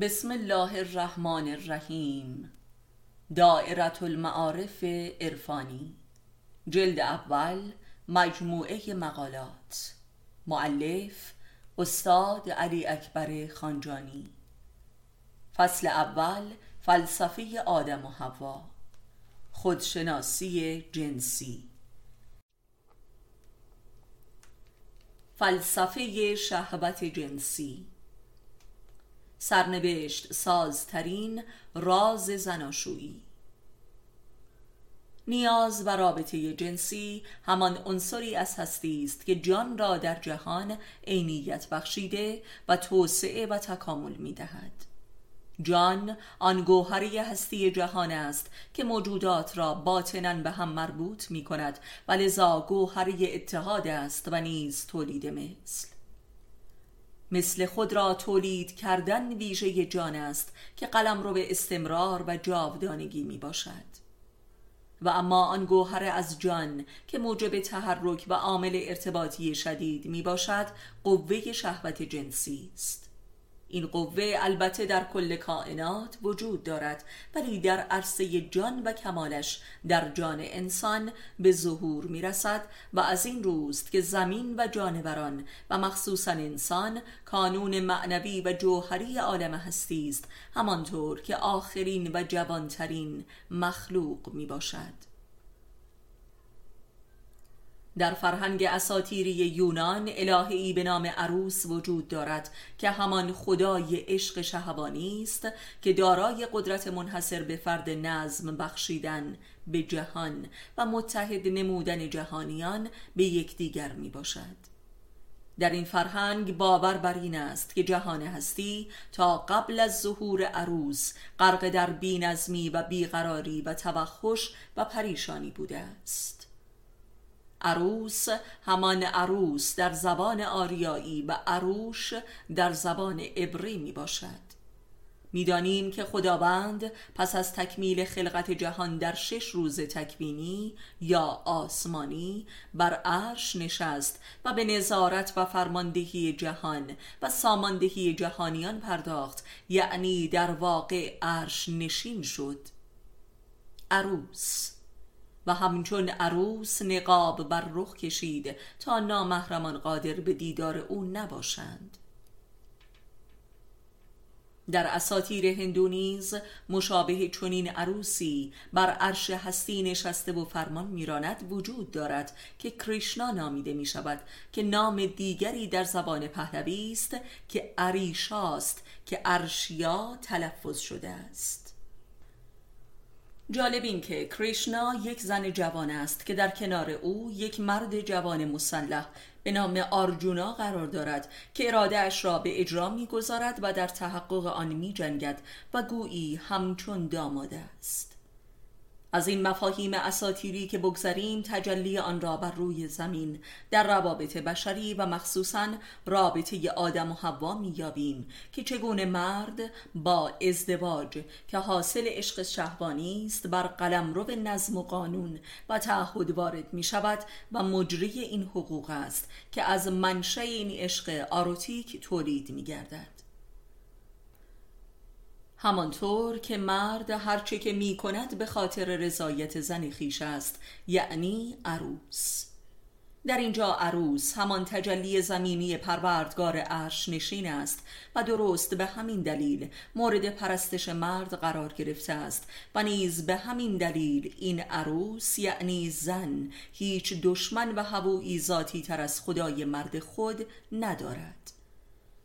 بسم الله الرحمن الرحیم. دائرة المعارف عرفانی. جلد اول مجموعه مقالات. معلف استاد علی اکبر خانجانی. فصل اول فلسفه آدم و حوا. خودشناسی جنسی. فلسفه شهوت جنسی. سرنوشت سازترین راز زناشویی نیاز و رابطه جنسی همان عنصری از هستی است که جان را در جهان عینیت بخشیده و توسعه و تکامل می دهد. جان آن گوهری هستی جهان است که موجودات را باطنا به هم مربوط می کند و لذا گوهری اتحاد است و نیز تولید مثل مثل خود را تولید کردن ویژه جان است که قلم رو به استمرار و جاودانگی می باشد. و اما آن گوهر از جان که موجب تحرک و عامل ارتباطی شدید می باشد قوه شهوت جنسی است. این قوه البته در کل کائنات وجود دارد ولی در عرصه جان و کمالش در جان انسان به ظهور می رسد و از این روست که زمین و جانوران و مخصوصا انسان کانون معنوی و جوهری عالم هستی است همانطور که آخرین و جوانترین مخلوق می باشد در فرهنگ اساتیری یونان الهی به نام عروس وجود دارد که همان خدای عشق شهوانی است که دارای قدرت منحصر به فرد نظم بخشیدن به جهان و متحد نمودن جهانیان به یکدیگر می باشد در این فرهنگ باور بر این است که جهان هستی تا قبل از ظهور عروس غرق در بینظمی و بیقراری و توخش و پریشانی بوده است. عروس همان عروس در زبان آریایی و عروش در زبان عبری می باشد می‌دانیم که خداوند پس از تکمیل خلقت جهان در شش روز تکوینی یا آسمانی بر عرش نشست و به نظارت و فرماندهی جهان و ساماندهی جهانیان پرداخت یعنی در واقع عرش نشین شد. عروس و همچون عروس نقاب بر رخ کشید تا نامحرمان قادر به دیدار او نباشند. در اساتیر هندو نیز مشابه چنین عروسی بر عرش هستی نشسته و فرمان میراند وجود دارد که کریشنا نامیده می شود که نام دیگری در زبان پهلوی است که عریشاست که ارشیا تلفظ شده است. جالب این که کریشنا یک زن جوان است که در کنار او یک مرد جوان مسلح به نام آرجونا قرار دارد که اراده اش را به اجرا می‌گذارد و در تحقق آن می جنگد و گویی همچون داماده است. از این مفاهیم اساتیری که بگذریم تجلی آن را بر روی زمین. در روابط بشری و مخصوصا رابطه آدم و حوا میابیم که چگونه مرد با ازدواج که حاصل عشق شهوانی است بر قلم رو به نظم و قانون و تعهد وارد می شود و مجری این حقوق است که از منشه این عشق آروتیک تولید می گردد همانطور که مرد هرچه که می کند به خاطر رضایت زن خیش است یعنی عروس. در اینجا عروس همان تجلی زمینی پروردگار عرش نشین است و درست به همین دلیل مورد پرستش مرد قرار گرفته است و نیز به همین دلیل این عروس یعنی زن هیچ دشمن و هوایی ذاتی تر از خدای مرد خود ندارد.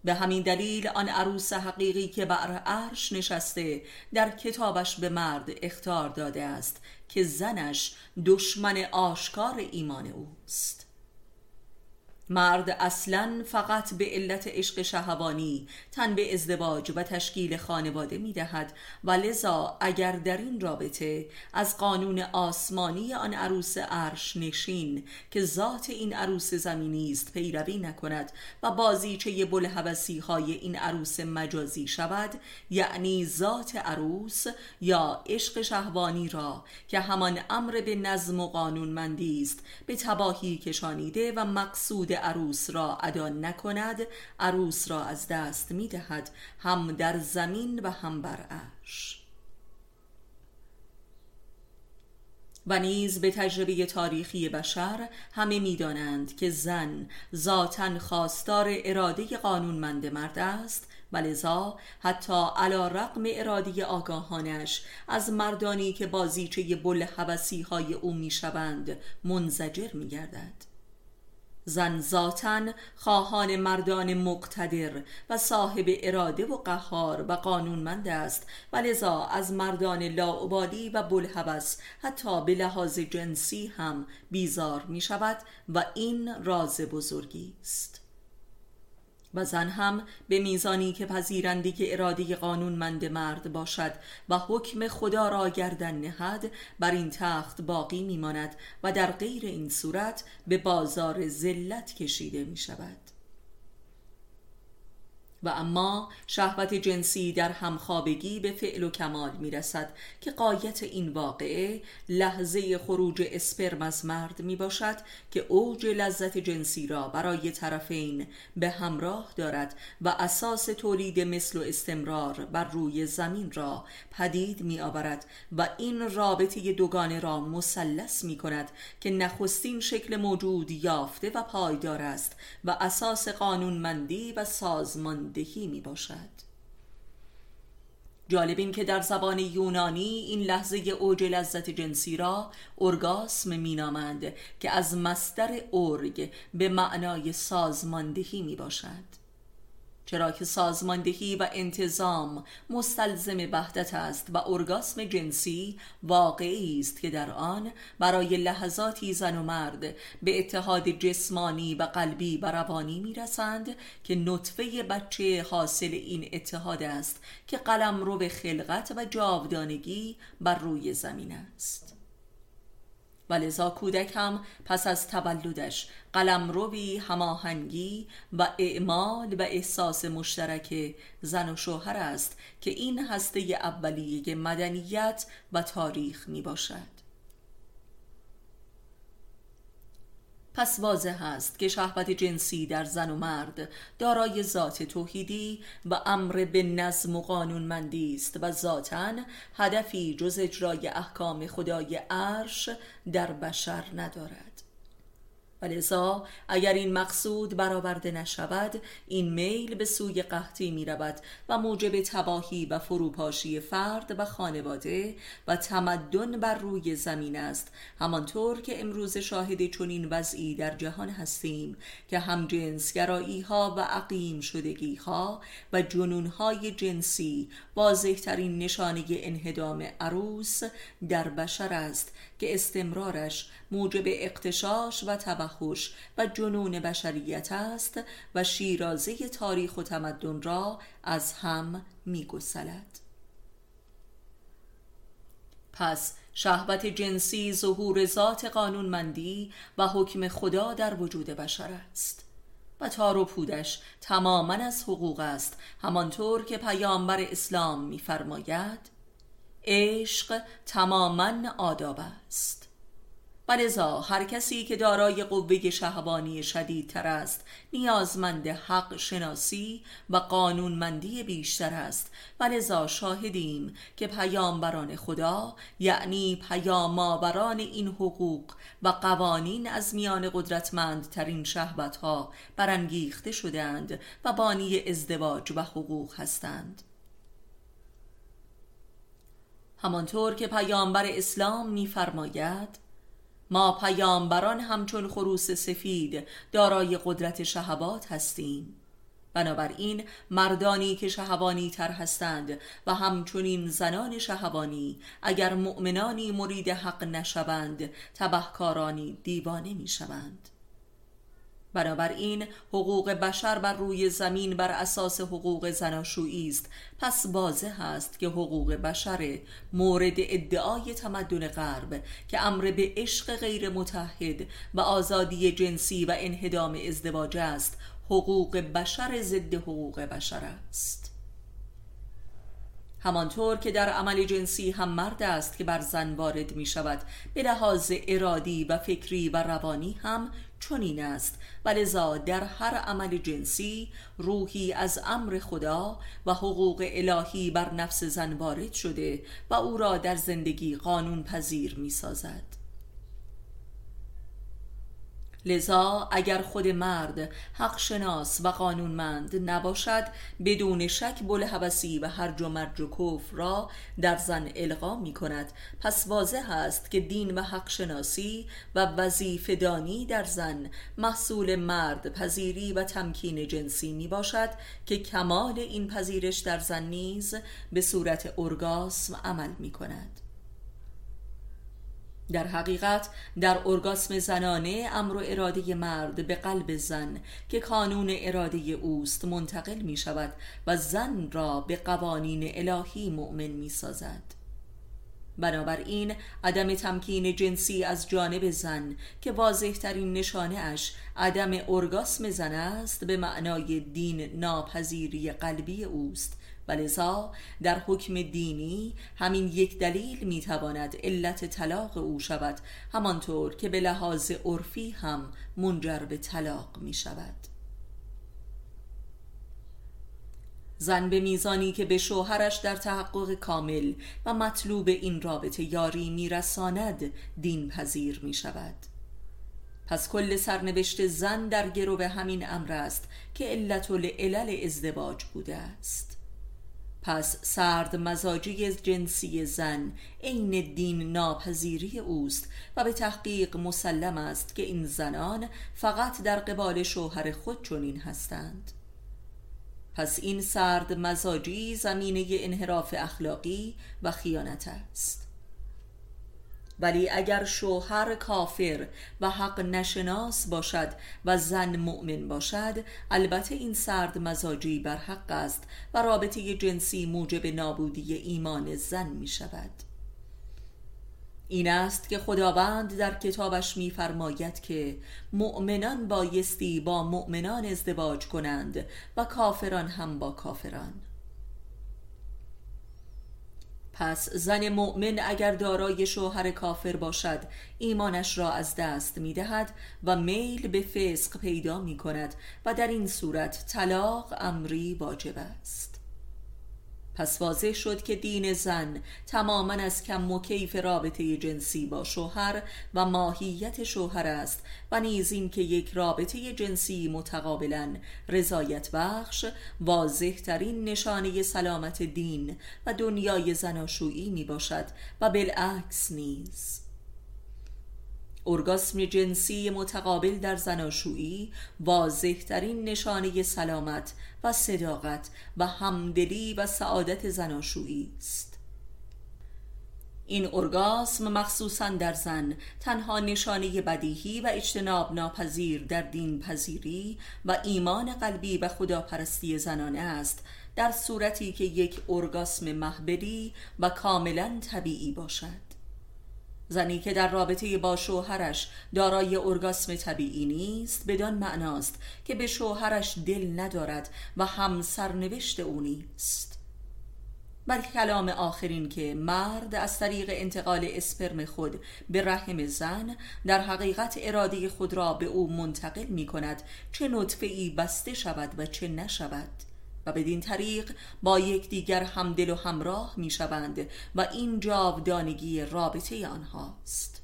به همین دلیل آن عروس حقیقی که بر عرش نشسته در کتابش به مرد اختار داده است که زنش دشمن آشکار ایمان اوست. مرد اصلا فقط به علت عشق شهوانی تن به ازدواج و تشکیل خانواده می دهد و لذا اگر در این رابطه از قانون آسمانی آن عروس عرش نشین که ذات این عروس زمینی است پیروی نکند و بازیچه بلحوثی های این عروس مجازی شود یعنی ذات عروس یا عشق شهوانی را که همان امر به نظم و قانون مندی است به تباهی کشانیده و مقصود عروس را ادا نکند عروس را از دست می دهد هم در زمین و هم بر عرش. و نیز به تجربه تاریخی بشر همه می‌دانند که زن ذاتا خواستار اراده قانونمند مرد است و لذا حتی علا رقم اراده آگاهانش از مردانی که بازیچه بل حوثی های او می‌شوند منزجر میگردد. زن ذاتن خواهان مردان مقتدر و صاحب اراده و قهار و قانونمند است. و لذا از مردان لاعبالی و بلحوث حتی به لحاظ جنسی هم بیزار می شود و این راز بزرگی است. و زن هم به میزانی که پذیرنده که اراده قانونمند مرد باشد و حکم خدا را گردن نهد بر این تخت باقی میماند و در غیر این صورت به بازار ذلت کشیده می شود و اما شهوت جنسی در همخوابگی به فعل و کمال می رسد که قایت این واقعه لحظه خروج اسپرم از مرد می باشد که اوج لذت جنسی را برای طرفین به همراه دارد و اساس تولید مثل و استمرار بر روی زمین را پدید می آورد و این رابطه دوگانه را مسلس می کند که نخستین شکل موجود یافته و پایدار است و اساس قانونمندی و سازمان دهی می باشد. جالب این که در زبان یونانی این لحظه اوج لذت جنسی را ارگاسم مینامند که از مستر ارگ به معنای سازماندهی می باشد. چرا که سازماندهی و انتظام مستلزم وحدت است و ارگاسم جنسی واقعی است که در آن برای لحظاتی زن و مرد به اتحاد جسمانی و قلبی و روانی می‌رسند که نطفه بچه حاصل این اتحاد است که قلم رو به خلقت و جاودانگی بر روی زمین است. و لذا کودک پس از تولدش قلم روی هماهنگی و اعمال و احساس مشترک زن و شوهر است که این هسته اولیه مدنیت و تاریخ می باشد پس واضح است که شهوت جنسی در زن و مرد دارای ذات توحیدی و امر به نظم و قانونمندی است و ذاتا هدفی جز اجرای احکام خدای عرش در بشر ندارد. ولذا اگر این مقصود برآورده نشود این میل به سوی قحطی می رود و موجب تباهی و فروپاشی فرد و خانواده و تمدن بر روی زمین است. همانطور که امروز شاهد چنین وضعی در جهان هستیم که هم جنسگرایی ها و عقیم شدگی ها و جنون های جنسی واضحترین نشانه انهدام عروس در بشر است که استمرارش موجب اقتشاش و توحش و جنون بشریت است و شیرازه تاریخ و تمدن را از هم میگسلد. پس شهوت جنسی ظهور ذات قانونمندی و حکم خدا در وجود بشر است و تار و پودش تماما از حقوق است همانطور که پیامبر اسلام میفرماید عشق تماما آداب است. و هر کسی که دارای قوه شهوانی شدیدتر است نیازمند حق شناسی و قانونمندی بیشتر است. و لذا شاهدیم که پیامبران خدا یعنی پیامآوران این حقوق و قوانین از میان قدرتمندترین شهوت ها برانگیخته شدند و بانی ازدواج و حقوق هستند. همانطور که پیامبر اسلام میفرماید ما پیامبران همچون خروس سفید دارای قدرت شهوات هستیم. بنابراین مردانی که شهوانی تر هستند و همچنین زنان شهوانی اگر مؤمنانی مرید حق نشوند تبهکارانی دیوانه می‌شوند. بنابراین حقوق بشر بر روی زمین بر اساس حقوق زناشویی است. پس واضح است که حقوق بشر مورد ادعای تمدن غرب که امر به عشق غیر متحد و آزادی جنسی و انهدام ازدواج است حقوق بشر ضد حقوق بشر است. همانطور که در عمل جنسی هم مرد است که بر زن وارد می شود به لحاظ ارادی و فکری و روانی هم چنین است. و لذا در هر عمل جنسی روحی از امر خدا و حقوق الهی بر نفس زن وارد شده و او را در زندگی قانون پذیر می سازد لذا اگر خود مرد حق شناس و قانونمند نباشد بدون شک بلحبسی و هر مرج و کفر را در زن القا می کند. پس واضح است که دین و حق شناسی و وظیفه دانی در زن محصول مرد پذیری و تمکین جنسی می باشد که کمال این پذیرش در زن نیز به صورت ارگاسم عمل می کند. در حقیقت در ارگاسم زنانه امر و اراده مرد به قلب زن که کانون اراده اوست منتقل می شود و زن را به قوانین الهی مؤمن می سازد بنابراین عدم تمکین جنسی از جانب زن که واضح ترین نشانه اش عدم ارگاسم زن است به معنای دین ناپذیری قلبی اوست و لذا در حکم دینی همین یک دلیل می‌تواند علت طلاق او شود همانطور که به لحاظ عرفی هم منجر به طلاق می شود زن به میزانی که به شوهرش در تحقق کامل و مطلوب این رابطه یاری میرساند دین پذیر می شود پس کل سرنوشت زن در گرو همین امر است که علت العلل ازدواج بوده است. پس سرد مزاجی جنسی زن عین دین ناپذیری اوست و به تحقیق مسلم است که این زنان فقط در قبال شوهر خود چنین هستند. پس این سرد مزاجی زمینه انحراف اخلاقی و خیانت است. ولی اگر شوهر کافر و حق نشناس باشد و زن مؤمن باشد البته این سرد مزاجی بر حق است و رابطه جنسی موجب نابودی ایمان زن می شود. این است که خداوند در کتابش میفرماید که مؤمنان بایستی با مؤمنان ازدواج کنند و کافران هم با کافران. پس زن مؤمن اگر دارای شوهر کافر باشد ایمانش را از دست می دهد و میل به فسق پیدا می کند و در این صورت طلاق امری واجب است. پس واضح شد که دین زن تماما از کم و کیف رابطه جنسی با شوهر و ماهیت شوهر است و نیز این که یک رابطه جنسی متقابلا رضایت بخش واضح ترین نشانه سلامت دین و دنیای زناشویی می باشد و بالعکس نیز. ارگاسم جنسی متقابل در زناشویی واضح ترین نشانه سلامت و صداقت و همدلی و سعادت زناشویی است. این ارگاسم مخصوصا در زن تنها نشانه بدیهی و اجتناب ناپذیر در دین پذیری و ایمان قلبی و خداپرستی زنانه است در صورتی که یک ارگاسم محبلی و کاملا طبیعی باشد. زنی که در رابطه با شوهرش دارای ارگاسم طبیعی نیست بدان معناست که به شوهرش دل ندارد و هم سرنوشت او نیست. بلکه کلام آخرین که مرد از طریق انتقال اسپرم خود به رحم زن در حقیقت اراده خود را به او منتقل می کند چه نطفه ای بسته شود و چه نشود. و بدین طریق با یکدیگر همدل و همراه می شوند و این جاودانگی رابطه آنهاست.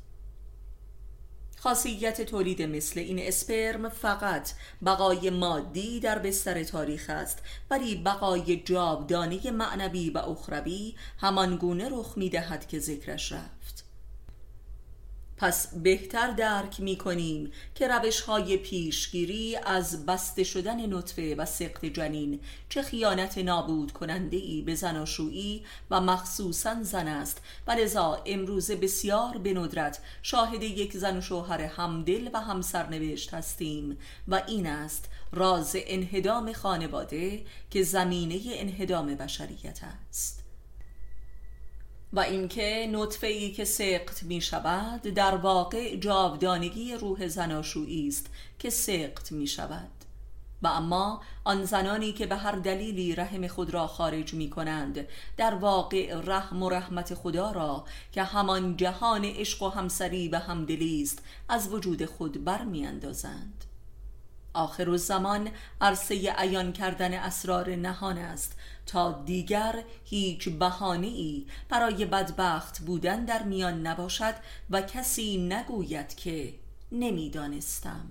خاصیت تولید مثل این اسپرم فقط بقای مادی در بستر تاریخ است ولی بقای جاودانه معنوی و اخروی همان گونه رخ می دهد که ذکرش رفت. پس بهتر درک می کنیم که روش های پیشگیری از بسته شدن نطفه و سقط جنین چه خیانت نابود کننده ای به زناشویی و مخصوصا زن است. و لذا امروز بسیار به ندرت شاهد یک زن و شوهر همدل و همسرنوشت هستیم و این است راز انهدام خانواده که زمینه انهدام بشریت است. و اینکه نطفه ای که سقط می شود در واقع جاودانگی روح زناشویی است که سقط می شود و اما آن زنانی که به هر دلیلی رحم خود را خارج می کنند در واقع رحم و رحمت خدا را که همان جهان عشق و همسری و همدلی است از وجود خود برمیاندازند. آخر و زمان عرصه عیان کردن اسرار نهان است. تا دیگر هیچ بهانه ای برای بدبخت بودن در میان نباشد و کسی نگوید که نمی‌دانستم.